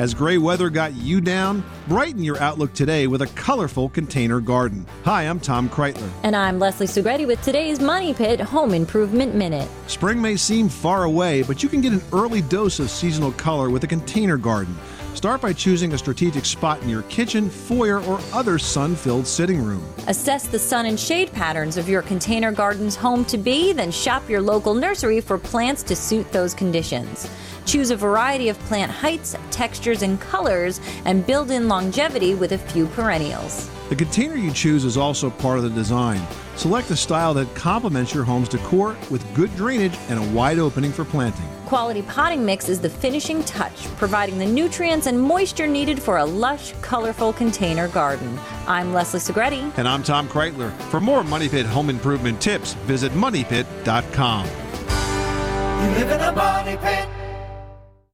Has gray weather got you down? Brighten your outlook today with a colorful container garden. Hi, I'm Tom Kraeutler. And I'm Leslie Segrete with today's Money Pit Home Improvement Minute. Spring may seem far away, but you can get an early dose of seasonal color with a container garden. Start by choosing a strategic spot in your kitchen, foyer, or other sun filled sitting room. Assess the sun and shade patterns of your container garden's home to be, then shop your local nursery for plants to suit those conditions. Choose a variety of plant heights, textures, and colors, and build in longevity with a few perennials. The container you choose is also part of the design. Select a style that complements your home's decor with good drainage and a wide opening for planting. Quality potting mix is the finishing touch, providing the nutrients and moisture needed for a lush, colorful container garden. I'm Leslie Segrete. And I'm Tom Kraeutler. For more Money Pit home improvement tips, visit moneypit.com. You live in a money pit.